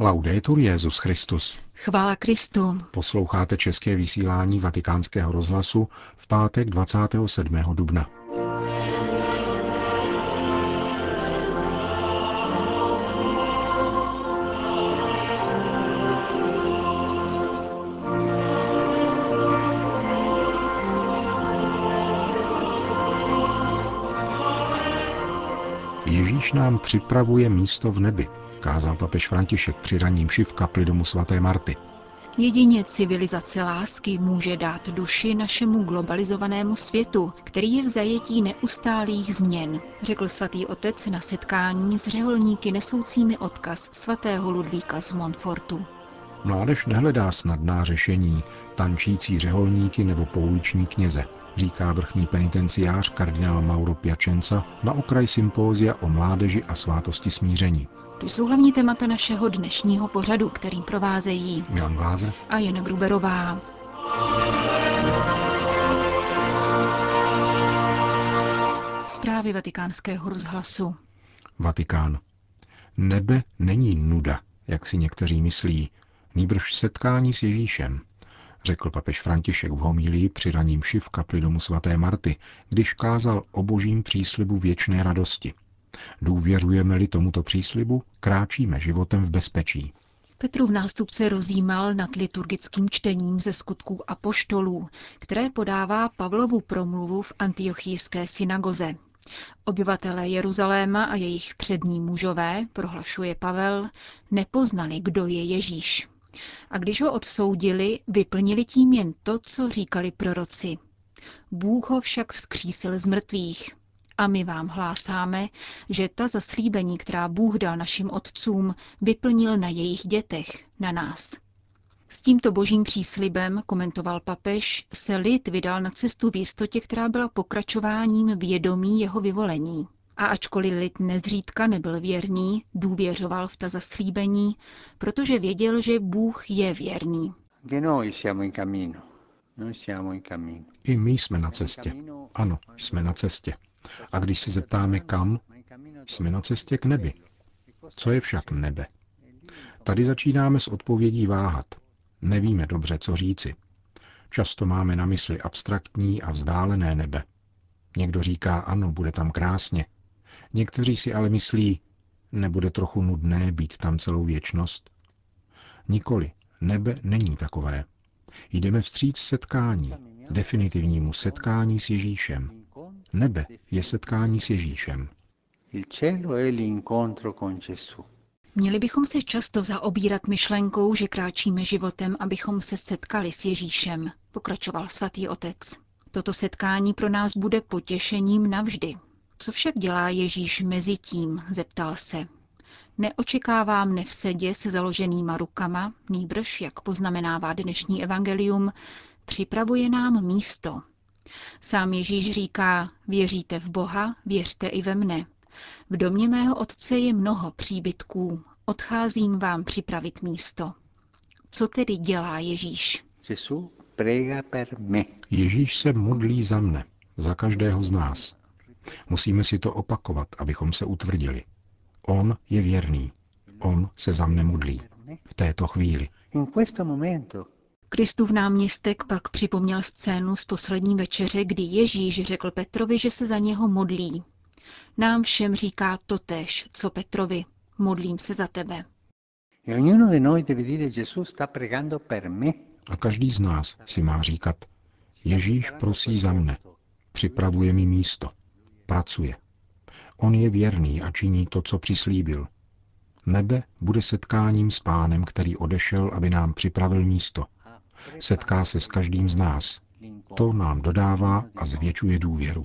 Laudetur Jezus Christus. Chvála Kristu. Posloucháte české vysílání Vatikánského rozhlasu v pátek 27. dubna. Ježíš nám připravuje místo v nebi, kázal papež František při raním v kapli domu svaté Marty. Jedině civilizace lásky může dát duši našemu globalizovanému světu, který je v zajetí neustálých změn, řekl svatý otec na setkání s řeholníky nesoucími odkaz svatého Ludvíka z Montfortu. Mládež nehledá snadná řešení, tančící řeholníky nebo pouliční kněze, říká vrchní penitenciář kardinál Mauro Piacenza na okraj sympózia o mládeži a svátosti smíření. To jsou hlavní témata našeho dnešního pořadu, kterým provázejí Milan Glázer a Jana Gruberová. Zprávy vatikánského rozhlasu. Vatikán. Nebe není nuda, jak si někteří myslí, nýbrž setkání s Ježíšem, řekl papež František v homílii při raním šiv kapli domu svaté Marty, když kázal o božím příslibu věčné radosti. Důvěřujeme-li tomuto příslibu, kráčíme životem v bezpečí. Petrův nástupce rozjímal nad liturgickým čtením ze skutků apoštolů, které podává Pavlovu promluvu v antiochijské synagoze. Obyvatelé Jeruzaléma a jejich přední mužové, prohlašuje Pavel, nepoznali, kdo je Ježíš. A když ho odsoudili, vyplnili tím jen to, co říkali proroci. Bůh ho však vzkřísil z mrtvých. A my vám hlásáme, že ta zaslíbení, která Bůh dal našim otcům, vyplnil na jejich dětech, na nás. S tímto božím příslibem, komentoval papež, se lid vydal na cestu v jistotě, která byla pokračováním vědomí jeho vyvolení. A ačkoliv lid nezřídka nebyl věrný, důvěřoval v ta zaslíbení, protože věděl, že Bůh je věrný. I my jsme na cestě. Ano, jsme na cestě. A když se zeptáme kam, jsme na cestě k nebi. Co je však nebe? Tady začínáme s odpovědí váhat. Nevíme dobře, co říci. Často máme na mysli abstraktní a vzdálené nebe. Někdo říká, ano, bude tam krásně. Někteří si ale myslí, nebude trochu nudné být tam celou věčnost? Nikoli, nebe není takové. Jdeme vstříc setkání, definitivnímu setkání s Ježíšem. Nebe je setkání s Ježíšem. Měli bychom se často zaobírat myšlenkou, že kráčíme životem, abychom se setkali s Ježíšem, pokračoval svatý otec. Toto setkání pro nás bude potěšením navždy. Co však dělá Ježíš mezi tím, zeptal se. Neočekává mne v sedě se založenýma rukama, nýbrž, jak poznamenává dnešní evangelium, připravuje nám místo. Sám Ježíš říká, věříte v Boha, věřte i ve mne. V domě mého otce je mnoho příbytků, odcházím vám připravit místo. Co tedy dělá Ježíš? Ježíš se modlí za mne, za každého z nás. Musíme si to opakovat, abychom se utvrdili. On je věrný. On se za mne modlí. V této chvíli. Kristův náměstek pak připomněl scénu z poslední večeře, kdy Ježíš řekl Petrovi, že se za něho modlí. Nám všem říká totéž, co Petrovi. Modlím se za tebe. A každý z nás si má říkat, Ježíš prosí za mne, připravuje mi místo, pracuje. On je věrný a činí to, co přislíbil. Nebe bude setkáním s pánem, který odešel, aby nám připravil místo. Setká se s každým z nás. To nám dodává a zvětšuje důvěru.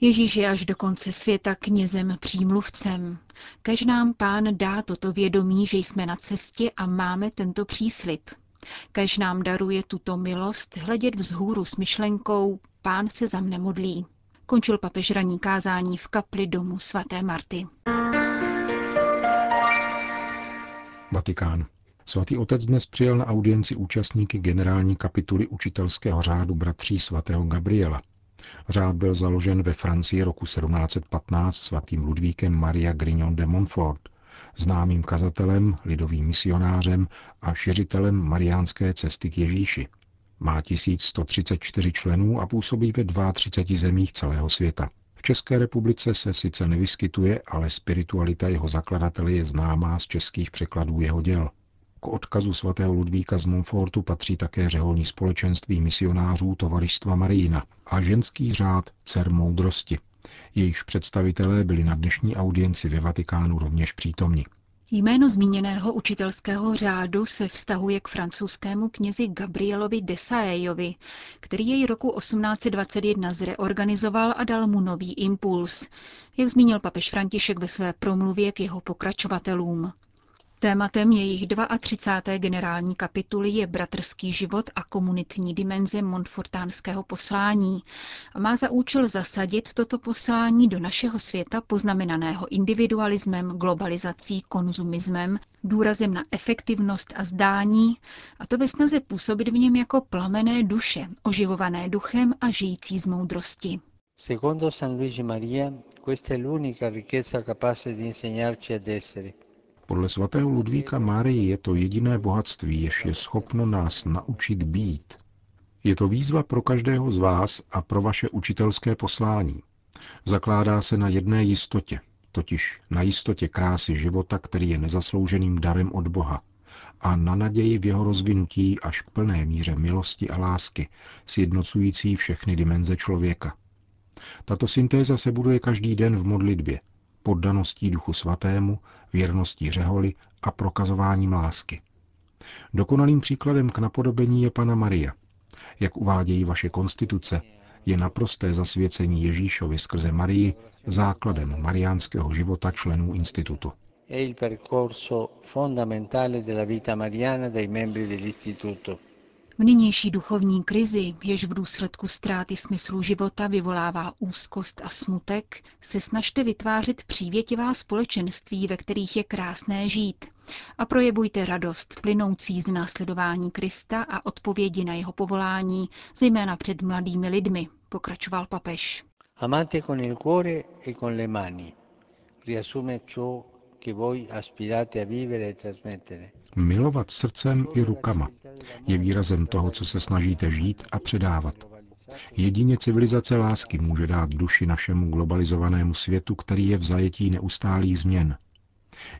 Ježíš je až do konce světa knězem přímluvcem. Kež nám pán dá toto vědomí, že jsme na cestě a máme tento příslip. Kež nám daruje tuto milost hledět vzhůru s myšlenkou Pán se za mne modlí. Končil papež raní kázání v kapli domu svaté Marty. Vatikán. Svatý otec dnes přijel na audienci účastníky generální kapituly učitelského řádu bratří svatého Gabriela. Řád byl založen ve Francii roku 1715 svatým Ludvíkem Maria Grignon de Montfort, známým kazatelem, lidovým misionářem a šiřitelem mariánské cesty k Ježíši. Má 1134 členů a působí ve 32 zemích celého světa. V České republice se sice nevyskytuje, ale spiritualita jeho zakladatele je známá z českých překladů jeho děl. K odkazu svatého Ludvíka z Montfortu patří také řeholní společenství misionářů Tovaristva Marijina a ženský řád Cer moudrosti. Jejichž představitelé byli na dnešní audienci ve Vatikánu rovněž přítomni. Jméno zmíněného učitelského řádu se vztahuje k francouzskému knězi Gabrielovi de Saejovi, který jej roku 1821 zreorganizoval a dal mu nový impuls, jak zmínil papež František ve své promluvě k jeho pokračovatelům. Tématem jejich 32. generální kapituly je bratrský život a komunitní dimenze montfortánského poslání a má za účel zasadit toto poslání do našeho světa poznamenaného individualismem, globalizací, konzumismem, důrazem na efektivnost a zdání, a to ve snaze působit v něm jako plamené duše, oživované duchem a žijící z moudrosti. Secondo San Luigi Maria, questa è l'unica ricchezza capace di insegnarci ad essere podle svatého Ludvíka Márii je to jediné bohatství, jež je schopno nás naučit být. Je to výzva pro každého z vás a pro vaše učitelské poslání. Zakládá se na jedné jistotě, totiž na jistotě krásy života, který je nezaslouženým darem od Boha, a na naději v jeho rozvinutí až k plné míře milosti a lásky, sjednocující všechny dimenze člověka. Tato syntéza se buduje každý den v modlitbě – poddaností Duchu Svatému, věrností řeholi a prokazováním lásky. Dokonalým příkladem k napodobení je Pana Maria. Jak uvádějí vaše konstituce, je naprosté zasvěcení Ježíšovi skrze Marii základem mariánského života členů institutu. È il percorso fondamentale della vita mariana dei membri dell'istituto. V nynější duchovní krizi, jež v důsledku ztráty smyslu života vyvolává úzkost a smutek, se snažte vytvářet přívětivá společenství, ve kterých je krásné žít. A projevujte radost plynoucí z následování Krista a odpovědi na jeho povolání, zejména před mladými lidmi, pokračoval papež. Amate con il cuore e con le mani. Riassume ciò che voi aspirate a vivere e trasmettere. Milovat srdcem i rukama je výrazem toho, co se snažíte žít a předávat. Jedině civilizace lásky může dát duši našemu globalizovanému světu, který je v zajetí neustálých změn.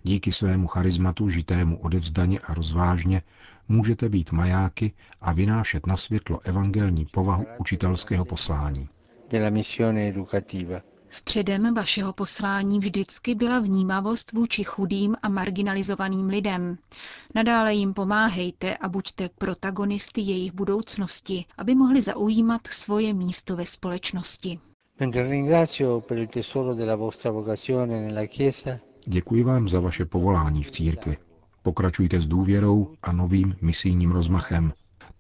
Díky svému charizmatu, žitému odevzdaně a rozvážně, můžete být majáky a vynášet na světlo evangelní povahu učitelského poslání. della missione educativa. Středem vašeho poslání vždycky byla vnímavost vůči chudým a marginalizovaným lidem. Nadále jim pomáhejte a buďte protagonisty jejich budoucnosti, aby mohli zaujímat svoje místo ve společnosti. Mentre ringrazio per il tesoro della vostra vocazione nella Chiesa, Děkuji vám za vaše povolání v církvi. Pokračujte s důvěrou a novým misijním rozmachem.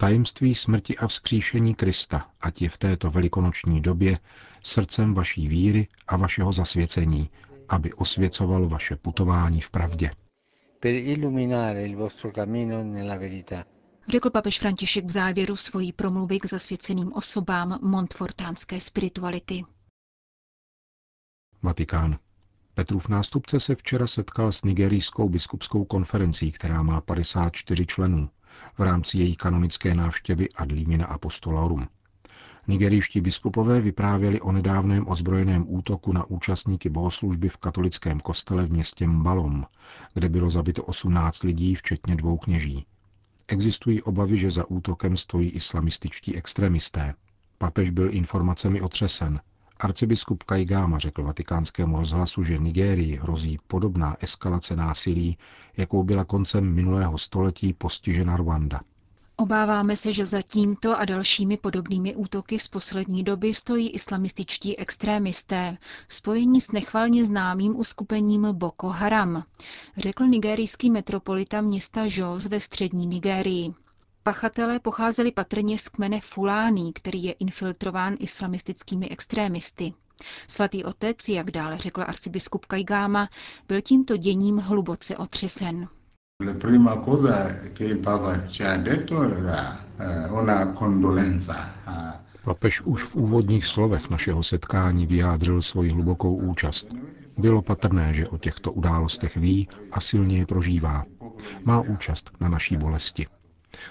Tajemství smrti a vzkříšení Krista, ať je v této velikonoční době srdcem vaší víry a vašeho zasvěcení, aby osvěcovalo vaše putování v pravdě. per illuminare il vostro cammino nella verità. Řekl papež František v závěru svojí promluvy k zasvěceným osobám montfortánské spirituality. Vatikán. Petrův nástupce se včera setkal s nigerijskou biskupskou konferencí, která má 54 členů, v rámci její kanonické návštěvy ad limina apostolorum. Nigerijští biskupové vyprávěli o nedávném ozbrojeném útoku na účastníky bohoslužby v katolickém kostele v městě Mbalom, kde bylo zabito 18 lidí, včetně dvou kněží. Existují obavy, že za útokem stojí islamističtí extremisté. Papež byl informacemi otřesen. Arcibiskup Kajgáma řekl vatikánskému rozhlasu, že Nigérii hrozí podobná eskalace násilí, jakou byla koncem minulého století postižena Rwanda. Obáváme se, že za tímto a dalšími podobnými útoky z poslední doby stojí islamističtí extrémisté, spojení s nechvalně známým uskupením Boko Haram, řekl nigerijský metropolita města Jos ve střední Nigérii. Pachatelé pocházeli patrně z kmene Fulání, který je infiltrován islamistickými extrémisty. Svatý otec, jak dále řekl arcibiskup Kajgáma, byl tímto děním hluboce otřesen. Eh, Papež už v úvodních slovech našeho setkání vyjádřil svoji hlubokou účast. Bylo patrné, že o těchto událostech ví a silně je prožívá. Má účast na naší bolesti.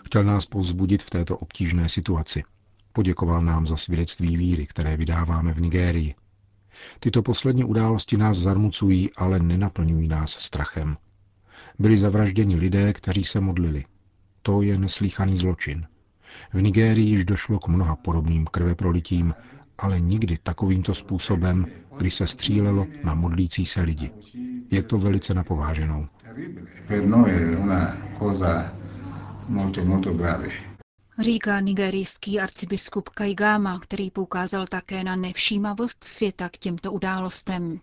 Chtěl nás povzbudit v této obtížné situaci. Poděkoval nám za svědectví víry, které vydáváme v Nigérii. Tyto poslední události nás zarmucují, ale nenaplňují nás strachem. Byli zavražděni lidé, kteří se modlili. To je neslíchaný zločin. V Nigérii již došlo k mnoha podobným krveprolitím, ale nikdy takovýmto způsobem, kdy se střílelo na modlící se lidi. Je to velice napováženou. Říká nigerijský arcibiskup Kajgáma, který poukázal také na nevšímavost světa k těmto událostem.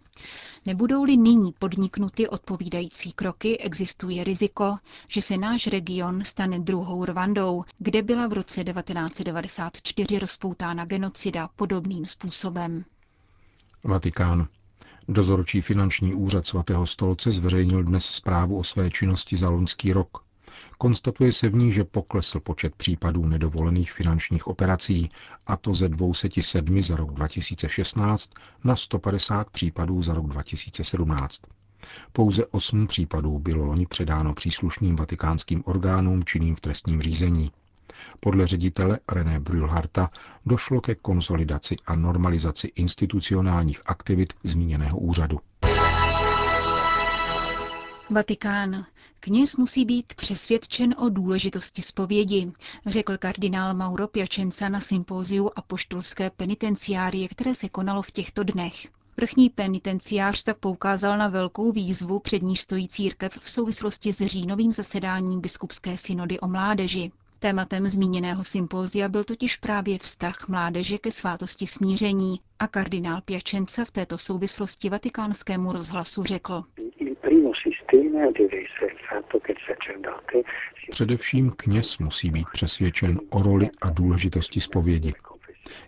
Nebudou-li nyní podniknuty odpovídající kroky, existuje riziko, že se náš region stane druhou Rwandou, kde byla v roce 1994 rozpoutána genocida podobným způsobem. Vatikán. Dozorčí finanční úřad svatého stolce zveřejnil dnes zprávu o své činnosti za loňský rok. Konstatuje se v ní, že poklesl počet případů nedovolených finančních operací, a to ze 207 za rok 2016 na 150 případů za rok 2017. Pouze 8 případů bylo loni předáno příslušným vatikánským orgánům činným v trestním řízení. Podle ředitele René Brülharta došlo ke konsolidaci a normalizaci institucionálních aktivit zmíněného úřadu. Vatikán. Kněz musí být přesvědčen o důležitosti zpovědi, řekl kardinál Mauro Piacenza na sympóziu apoštolské penitenciárie, které se konalo v těchto dnech. Vrchní penitenciář tak poukázal na velkou výzvu, před níž stojí církev v souvislosti s říjnovým zasedáním biskupské synody o mládeži. Tématem zmíněného sympózia byl totiž právě vztah mládeže ke svátosti smíření a kardinál Piacenza v této souvislosti vatikánskému rozhlasu řekl. Především kněz musí být přesvědčen o roli a důležitosti zpovědi.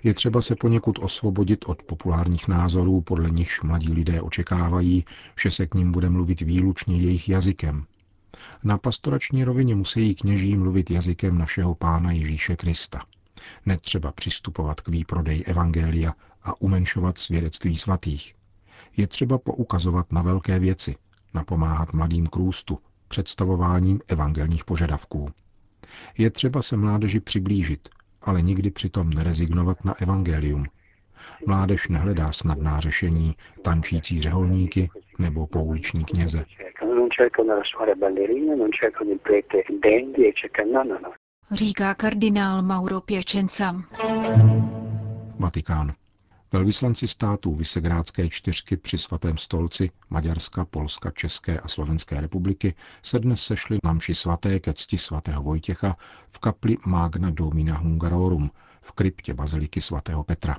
Je třeba se poněkud osvobodit od populárních názorů, podle nichž mladí lidé očekávají, že se k ním bude mluvit výlučně jejich jazykem. Na pastorační rovině musí kněží mluvit jazykem našeho pána Ježíše Krista. Netřeba přistupovat k výprodeji evangelia a umenšovat svědectví svatých. Je třeba poukazovat na velké věci, napomáhat mladým k růstu, představováním evangelních požadavků. Je třeba se mládeži přiblížit, ale nikdy přitom nerezignovat na evangelium. Mládež nehledá snadná řešení, tančící řeholníky nebo pouliční kněze. Říká kardinál Mauro Piacenza. Vatikán. Velvyslanci států Vysegrádské čtyřky při svatém stolci Maďarska, Polska, České a Slovenské republiky se dnes sešli na mši svaté ke cti svatého Vojtěcha v kapli Magna Domina Hungarorum v kryptě baziliky svatého Petra.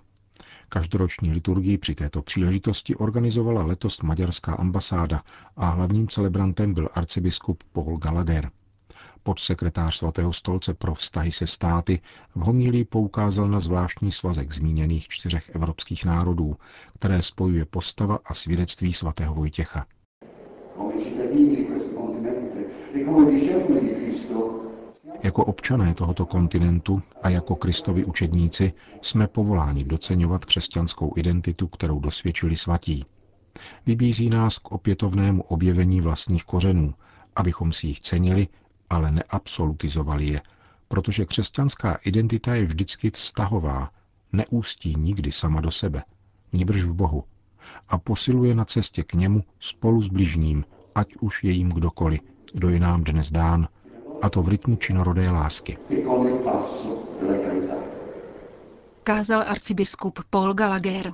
Každoroční liturgii při této příležitosti organizovala letos maďarská ambasáda a hlavním celebrantem byl arcibiskup Paul Gallagher podsekretář svatého stolce pro vztahy se státy, v homílii poukázal na zvláštní svazek zmíněných čtyřech evropských národů, které spojuje postava a svědectví svatého Vojtěcha. Jako občané tohoto kontinentu a jako Kristovi učedníci jsme povoláni doceňovat křesťanskou identitu, kterou dosvědčili svatí. Vybízí nás k opětovnému objevení vlastních kořenů, abychom si jich cenili ale neabsolutizovali je, protože křesťanská identita je vždycky vztahová, neústí nikdy sama do sebe, níbrž v Bohu, a posiluje na cestě k němu spolu s bližním, ať už je jim kdokoliv, kdo je nám dnes dán, a to v rytmu činorodé lásky. Kázal arcibiskup Paul Gallagher.